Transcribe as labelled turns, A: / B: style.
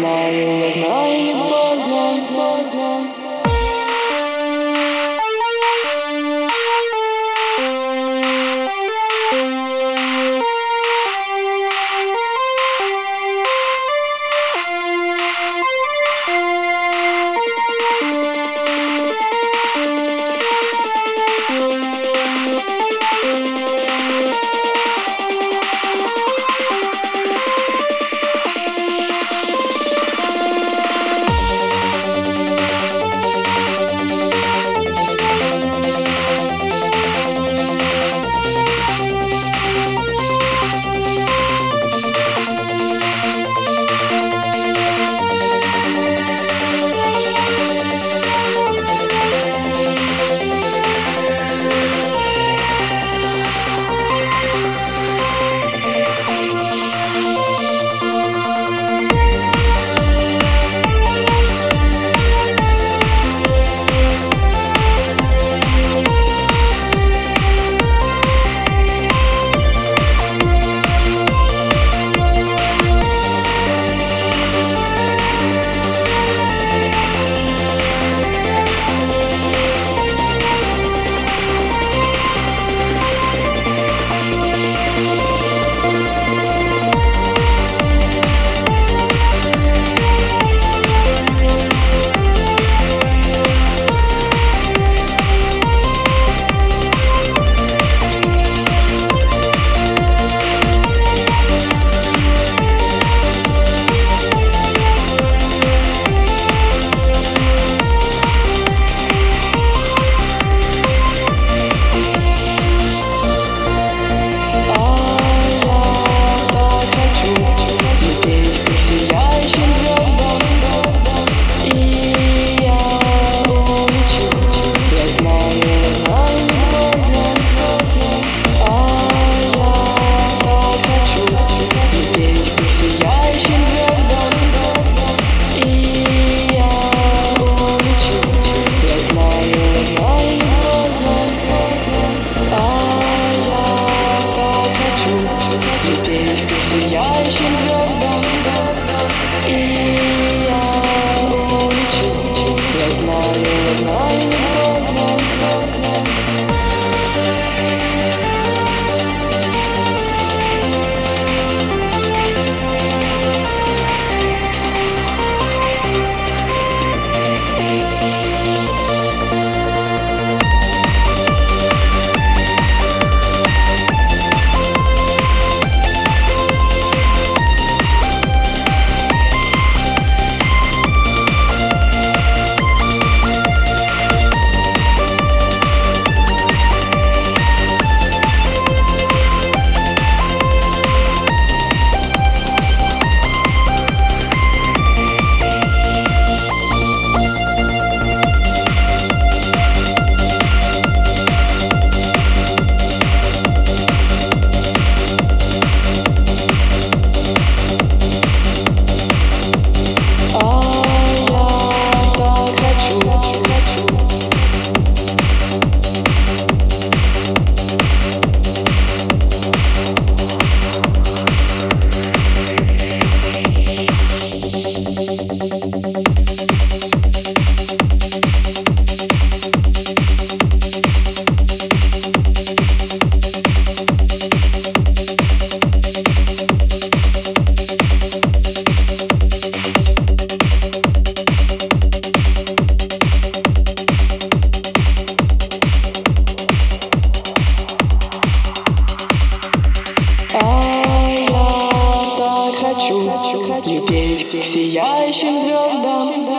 A: fly. night. сияющим звездам.